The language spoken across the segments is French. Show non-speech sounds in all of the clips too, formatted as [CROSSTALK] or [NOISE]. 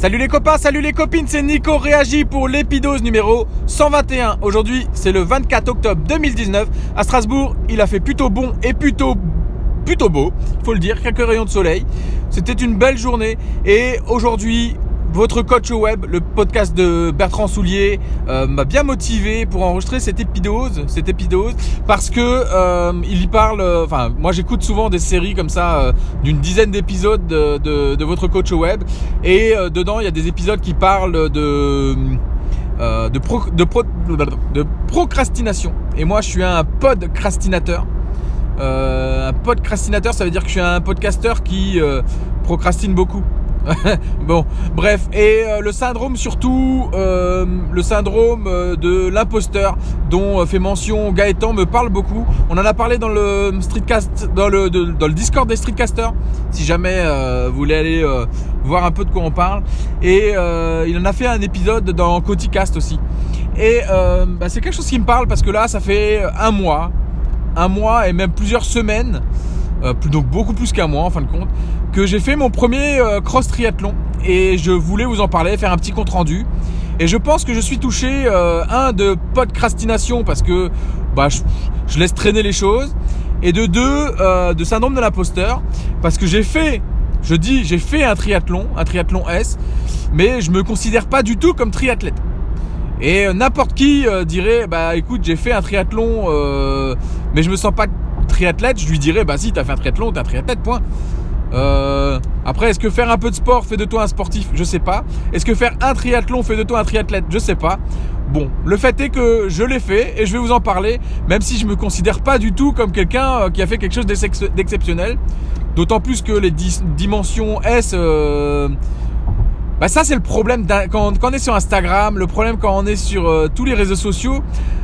Salut les copains, salut les copines, c'est Nico Réagi pour l'épidose numéro 121. Aujourd'hui, c'est le 24 octobre 2019. À Strasbourg, il a fait plutôt bon et plutôt plutôt beau, faut le dire, quelques rayons de soleil. C'était une belle journée et aujourd'hui, votre coach au web, le podcast de Bertrand Soulier, euh, m'a bien motivé pour enregistrer cette épidose, cette épidose, parce que euh, il y parle. euh, Enfin, moi j'écoute souvent des séries comme ça d'une dizaine d'épisodes de, votre coach au web, et dedans il y a des épisodes qui parlent de de, pro- de, pro- de procrastination. Et moi je suis un podcrastinateur. Un podcrastinateur, ça veut dire que je suis un podcasteur qui procrastine beaucoup. [LAUGHS] bon, bref, et euh, le syndrome surtout, euh, le syndrome euh, de l'imposteur dont fait mention Gaëtan me parle beaucoup. On en a parlé dans le streetcast, dans le, dans le Discord des streetcasters. Si jamais vous voulez aller voir un peu de quoi on parle. Et il en a fait un épisode dans Coticast aussi. Et bah, c'est quelque chose qui me parle parce que là, ça fait un mois, un mois et même plusieurs semaines, euh, donc beaucoup plus qu'un mois en fin de compte, que j'ai fait mon premier euh, cross triathlon et je voulais vous en parler, faire un petit compte rendu. Et je pense que je suis touché euh, un de podcrastination parce que bah, je, je laisse traîner les choses et de deux euh, de syndrome de l'imposteur parce que j'ai fait, je dis j'ai fait un triathlon, un triathlon S, mais je me considère pas du tout comme triathlète. Et euh, n'importe qui euh, dirait bah écoute j'ai fait un triathlon mais je me sens pas triathlète, je lui dirais bah si t'as fait un triathlon, t'es un triathlète point. Euh, après, est-ce que faire un peu de sport fait de toi un sportif? Je sais pas. Est-ce que faire un triathlon fait de toi un triathlète? Je sais pas. Bon, le fait est que je l'ai fait et je vais vous en parler, même si je me considère pas du tout comme quelqu'un euh, qui a fait quelque chose d'ex- d'exceptionnel. D'autant plus que les dimensions S, euh, bah ça c'est le problème quand, on est sur Instagram, le problème quand on est sur tous les réseaux sociaux,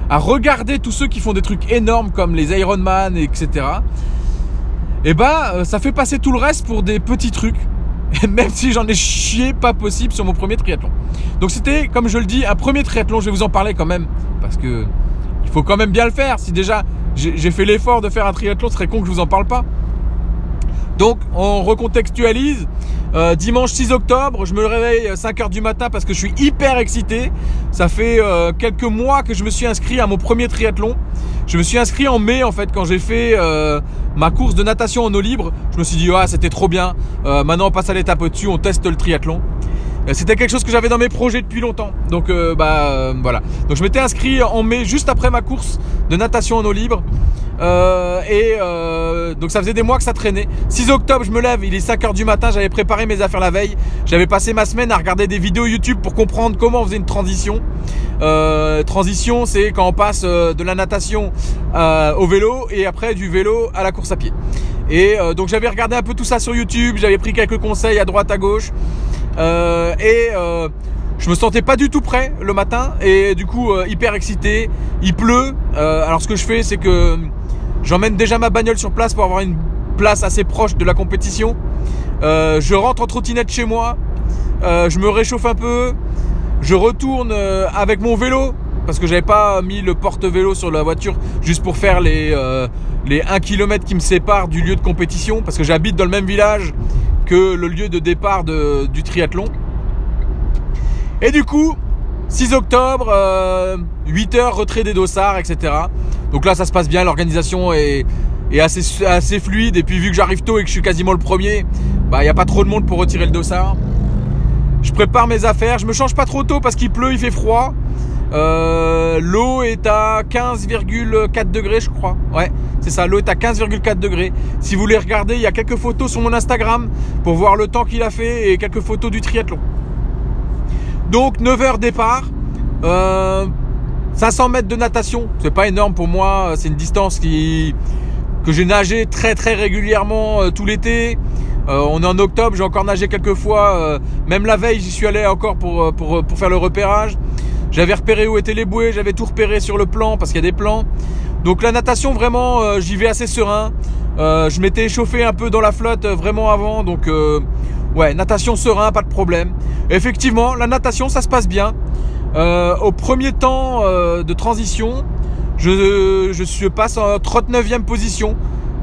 à regarder tous ceux qui font des trucs énormes comme les Ironman, etc et bah ça fait passer tout le reste pour des petits trucs. [LAUGHS] Même si j'en ai chié pas possible sur mon premier triathlon. Donc c'était, comme je le dis, un premier triathlon, je vais vous en parler quand même. Parce que il faut quand même bien le faire. Si déjà j'ai fait l'effort de faire un triathlon, ce serait con que je vous en parle pas. Donc on recontextualise. Euh, dimanche 6 octobre, je me réveille 5h du matin parce que je suis hyper excité. Ça fait euh, quelques mois que je me suis inscrit à mon premier triathlon. Je me suis inscrit en mai en fait quand j'ai fait euh, ma course de natation en eau libre. Je me suis dit ah c'était trop bien. Euh, maintenant on passe à l'étape au-dessus, on teste le triathlon. Euh, C'était quelque chose que j'avais dans mes projets depuis longtemps. Donc euh, bah euh, voilà. Donc je m'étais inscrit en mai juste après ma course de natation en eau libre. Euh, et euh, donc ça faisait des mois que ça traînait. 6 octobre, je me lève, il est 5h du matin, j'avais préparé mes affaires la veille. J'avais passé ma semaine à regarder des vidéos YouTube pour comprendre comment on faisait une transition. Euh, transition, c'est quand on passe euh, de la natation euh, au vélo et après du vélo à la course à pied. Et euh, donc j'avais regardé un peu tout ça sur YouTube, j'avais pris quelques conseils à droite à gauche. Et je me sentais pas du tout prêt le matin et du coup hyper excité. Il pleut. Alors ce que je fais, c'est que j'emmène déjà ma bagnole sur place pour avoir une place assez proche de la compétition. Euh, je rentre en trottinette chez moi. Euh, je me réchauffe un peu. Je retourne euh, avec mon vélo parce que j'avais pas mis le porte-vélo sur la voiture juste pour faire les euh, les 1 km qui me séparent du lieu de compétition parce que j'habite dans le même village que le lieu de départ de- du triathlon. Et du coup, 6 octobre, euh, 8 heures, retrait des dossards, etc. Donc là, ça se passe bien, l'organisation est, assez fluide. Et puis, vu que j'arrive tôt et que je suis quasiment le premier, bah, il n'y a pas trop de monde pour retirer le dossard. Je prépare mes affaires, je me change pas trop tôt parce qu'il pleut, il fait froid. Euh, l'eau est à 15,4 degrés, je crois. Ouais, c'est ça, l'eau est à 15,4 degrés. Si vous voulez regarder, il y a quelques photos sur mon Instagram pour voir le temps qu'il a fait et quelques photos du triathlon. Donc 9h départ. Euh, 500 mètres de natation, c'est pas énorme pour moi, c'est une distance qui que j'ai nagé très très régulièrement euh, tout l'été. Euh, on est en octobre, j'ai encore nagé quelques fois, euh, même la veille j'y suis allé encore pour, pour, pour faire le repérage. J'avais repéré où étaient les bouées, j'avais tout repéré sur le plan parce qu'il y a des plans. Donc la natation vraiment j'y vais assez serein. Je m'étais échauffé un peu dans la flotte vraiment avant, donc ouais natation serein, pas de problème. Effectivement la natation ça se passe bien. Euh, au premier temps euh, de transition, je, je passe en 39e position.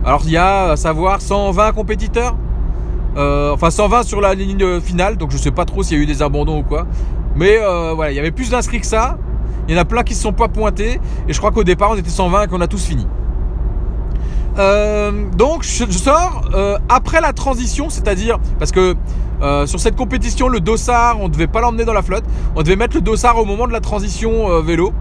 Alors il y a à savoir 120 compétiteurs. enfin 120 sur la ligne finale, donc je sais pas trop s'il y a eu des abandons ou quoi. Mais voilà, il y avait plus d'inscrits que ça. Il y en a plein qui ne se sont pas pointés. Et je crois qu'au départ, on était 120 et qu'on a tous fini. Euh, donc je, sors euh, après la transition, c'est-à-dire parce que euh, sur cette compétition, le dossard, on ne devait pas l'emmener dans la flotte, on devait mettre le dossard au moment de la transition vélo.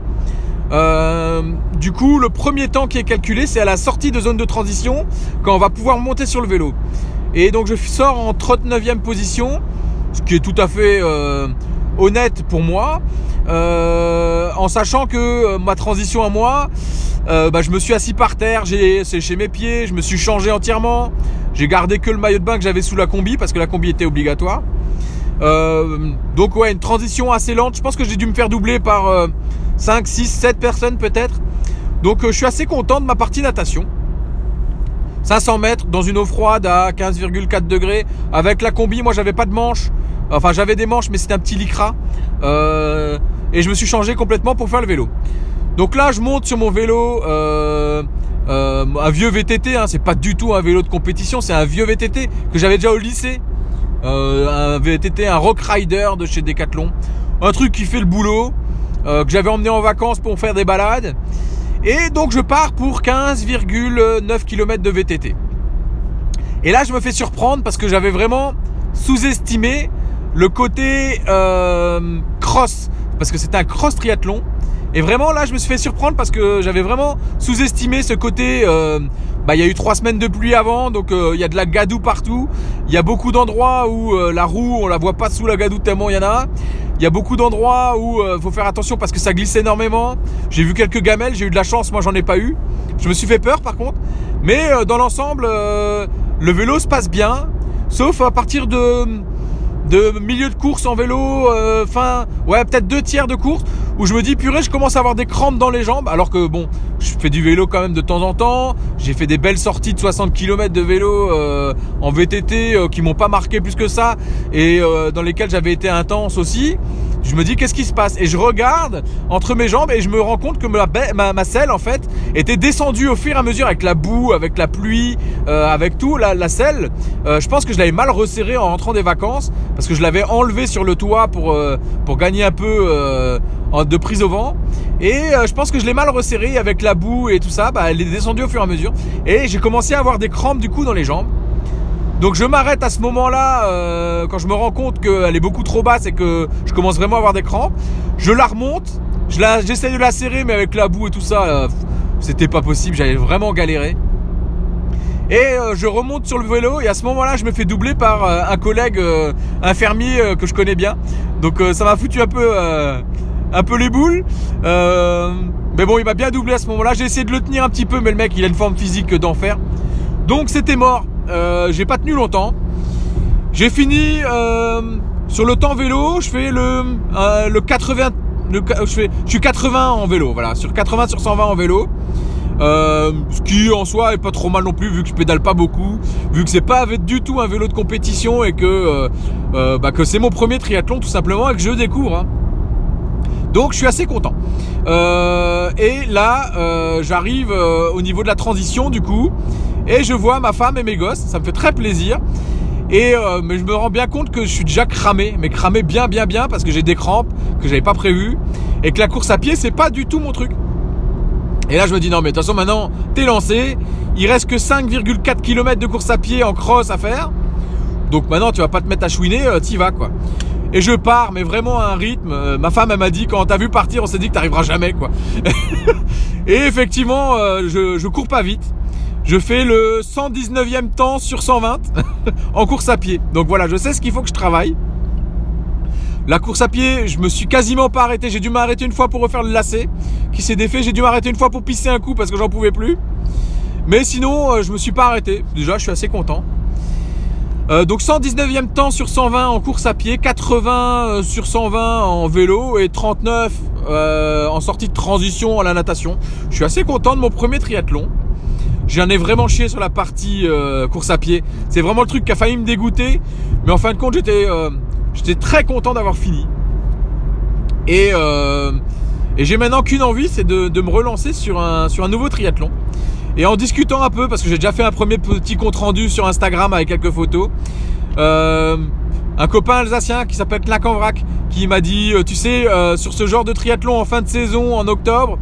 du coup, le premier temps qui est calculé, c'est à la sortie de zone de transition, quand on va pouvoir monter sur le vélo. Et donc je sors en 39e position, ce qui est tout à fait honnête pour moi, euh, en sachant que euh, ma transition à moi, euh, bah, je me suis assis par terre, j'ai séché mes pieds, je me suis changé entièrement, j'ai gardé que le maillot de bain que j'avais sous la combi parce que la combi était obligatoire. donc ouais, une transition assez lente. Je pense que j'ai dû me faire doubler par 5, 6, 7 personnes peut-être. Donc je suis assez content de ma partie natation. 500 mètres dans une eau froide à 15,4 degrés avec la combi. Moi j'avais pas de manche. Enfin, j'avais des manches, mais c'était un petit lycra. Euh, et je me suis changé complètement pour faire le vélo. Donc là, je monte sur mon vélo, euh, euh, un vieux VTT. Hein, c'est pas du tout un vélo de compétition, c'est un vieux VTT que j'avais déjà au lycée. un VTT, un Rock Rider de chez Decathlon. Un truc qui fait le boulot, que j'avais emmené en vacances pour faire des balades. Et donc je pars pour 15,9 km de VTT. Et là, je me fais surprendre parce que j'avais vraiment sous-estimé le côté euh, cross, parce que c'est un cross triathlon. Et vraiment là, je me suis fait surprendre parce que j'avais vraiment sous-estimé ce côté. Euh, bah, il y a eu trois semaines de pluie avant, donc euh, il y a de la gadoue partout. Il y a beaucoup d'endroits où la roue, on la voit pas sous la gadoue tellement il y en a. Il y a beaucoup d'endroits où faut faire attention parce que ça glisse énormément. J'ai vu quelques gamelles, j'ai eu de la chance, moi j'en ai pas eu. Je me suis fait peur par contre, mais dans l'ensemble, le vélo se passe bien, sauf à partir de de milieu de course en vélo, euh, fin, ouais, peut-être deux tiers de course, où je me dis, purée, je commence à avoir des crampes dans les jambes, alors que bon, je fais du vélo quand même de temps en temps, j'ai fait des belles sorties de 60 km de vélo euh, en VTT euh, qui m'ont pas marqué plus que ça, et dans lesquelles j'avais été intense aussi je me dis qu'est-ce qui se passe? Et je regarde entre mes jambes et je me rends compte que ma, ma, ma selle en fait était descendue au fur et à mesure avec la boue, avec la pluie, euh, avec tout la, la selle. Euh, je pense que je l'avais mal resserrée en rentrant des vacances parce que je l'avais enlevée sur le toit pour euh, pour gagner un peu de prise au vent et je pense que je l'ai mal resserrée avec la boue et tout ça. Bah, elle est descendue au fur et à mesure et j'ai commencé à avoir des crampes du coup dans les jambes. Donc je m'arrête à ce moment-là euh, quand je me rends compte qu'elle est beaucoup trop basse et que je commence vraiment à avoir des crampes. Je la remonte, j'essaie de la serrer mais avec la boue et tout ça, euh, c'était pas possible, j'avais vraiment galéré. Et euh, je remonte sur le vélo et à ce moment-là, je me fais doubler par un collègue infirmier que je connais bien. Donc ça m'a foutu un peu, un peu les boules. mais bon, il m'a bien doublé à ce moment-là. J'ai essayé de le tenir un petit peu, mais le mec, il a une forme physique d'enfer. Donc c'était mort. Euh, j'ai pas tenu longtemps. J'ai fini euh, sur le temps vélo, je fais le, euh, le 80, le, je, fais, je suis 80 en vélo, voilà, sur 80 sur 120 en vélo. ce qui en soi est pas trop mal non plus vu que je pédale pas beaucoup, vu que c'est pas du tout un vélo de compétition et que bah, que c'est mon premier triathlon tout simplement et que je découvre. Hein. Donc je suis assez content. et là, j'arrive au niveau de la transition du coup. Et je vois ma femme et mes gosses, ça me fait très plaisir. Et euh, mais je me rends bien compte que je suis déjà cramé, mais cramé bien bien bien parce que j'ai des crampes que j'avais pas prévu et que la course à pied c'est pas du tout mon truc. Et là je me dis non mais de toute façon maintenant t'es lancé, il reste que 5,4 km de course à pied en cross à faire. Donc maintenant tu vas pas te mettre à chouiner, euh, t'y vas quoi. Et je pars, mais vraiment à un rythme. Euh, ma femme, elle m'a dit, quand t'as vu partir, on s'est dit que t'arriveras jamais, quoi. [LAUGHS] et effectivement, je, je cours pas vite. Je fais le 119e temps sur 120 [LAUGHS] en course à pied. Donc voilà, je sais ce qu'il faut que je travaille. La course à pied, je me suis quasiment pas arrêté. J'ai dû m'arrêter une fois pour refaire le lacet qui s'est défait. J'ai dû m'arrêter une fois pour pisser un coup parce que j'en pouvais plus. Mais sinon, euh, je me suis pas arrêté. Déjà, je suis assez content. Euh, donc 119e temps sur 120 en course à pied, 80 euh, sur 120 en vélo et 39 en sortie de transition à la natation. Je suis assez content de mon premier triathlon. J'en ai vraiment chié sur la partie euh, course à pied. C'est vraiment le truc qui a failli me dégoûter. Mais en fin de compte, j'étais euh, très content d'avoir fini. Et, euh, j'ai maintenant qu'une envie, c'est de, me relancer sur un nouveau triathlon. Et en discutant un peu, parce que j'ai déjà fait un premier petit compte rendu sur Instagram avec quelques photos, un copain alsacien qui s'appelle Clac qui m'a dit, tu sais, sur ce genre de triathlon en fin de saison, en octobre,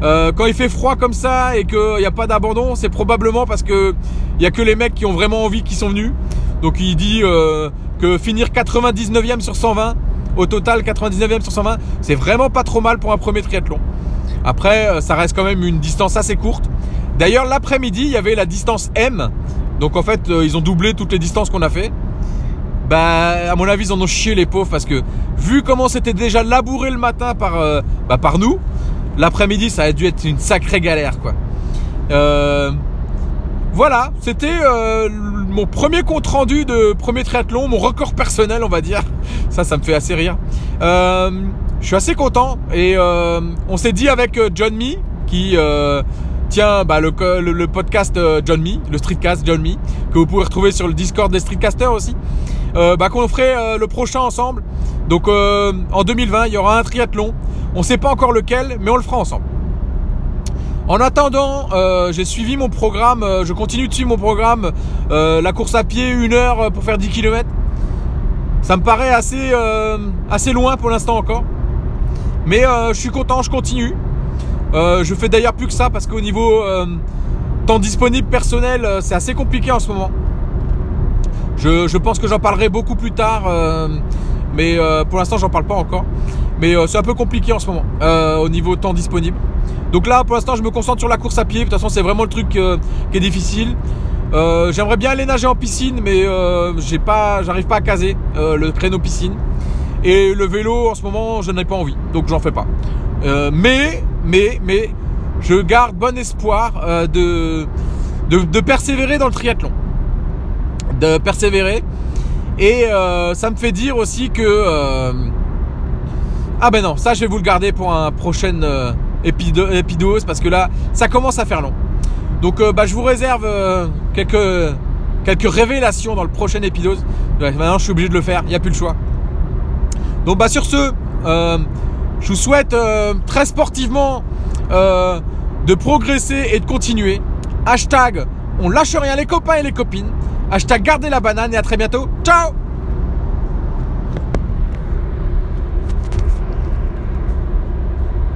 quand il fait froid comme ça et qu'il n'y a pas d'abandon, c'est probablement parce que il y a que les mecs qui ont vraiment envie qui sont venus. Donc il dit que finir 99e sur 120, au total 99e sur 120, c'est vraiment pas trop mal pour un premier triathlon. Après, ça reste quand même une distance assez courte. D'ailleurs, l'après-midi, il y avait la distance M. Donc en fait, ils ont doublé toutes les distances qu'on a fait. Bah, à mon avis, ils en ont chié les pauvres parce que vu comment c'était déjà labouré le matin par, bah, par nous, l'après-midi, ça a dû être une sacrée galère, quoi. Euh, voilà, c'était euh, mon premier compte rendu de premier triathlon, mon record personnel, on va dire. [LAUGHS] Ça, ça me fait assez rire. Euh, je suis assez content et on s'est dit avec John Me qui tient bah, le, podcast John Me, le streetcast John Me, que vous pouvez retrouver sur le Discord des streetcasters aussi, bah, qu'on ferait le prochain ensemble. Donc en 2020, il y aura un triathlon. On ne sait pas encore lequel, mais on le fera ensemble. En attendant, euh, j'ai suivi mon programme, euh, je continue de suivre mon programme, euh, la course à pied, une heure pour faire 10 km. Ça me paraît assez, assez loin pour l'instant encore. Mais je suis content, je continue. Je fais d'ailleurs plus que ça parce qu'au niveau temps disponible personnel, c'est assez compliqué en ce moment. Je, pense que j'en parlerai beaucoup plus tard, mais pour l'instant j'en parle pas encore. Mais c'est un peu compliqué en ce moment au niveau temps disponible. Donc là, pour l'instant, je me concentre sur la course à pied. De toute façon, c'est vraiment le truc euh, qui est difficile. Euh, j'aimerais bien aller nager en piscine, mais euh, j'arrive pas à caser le créneau piscine. Et le vélo, en ce moment, je n'ai pas envie, donc j'en fais pas. mais, mais, mais, je garde bon espoir de, de, de, persévérer dans le triathlon, de persévérer. Et ça me fait dire aussi que ah ben non, ça je vais vous le garder pour un prochain épidose parce que là, ça commence à faire long. Donc euh, bah, je vous réserve euh, quelques, quelques révélations dans le prochain épidose. maintenant, je suis obligé de le faire, il n'y a plus le choix. Donc bah, sur ce, euh, je vous souhaite très sportivement de progresser et de continuer. Hashtag on lâche rien les copains et les copines. Hashtag gardez la banane et à très bientôt. Ciao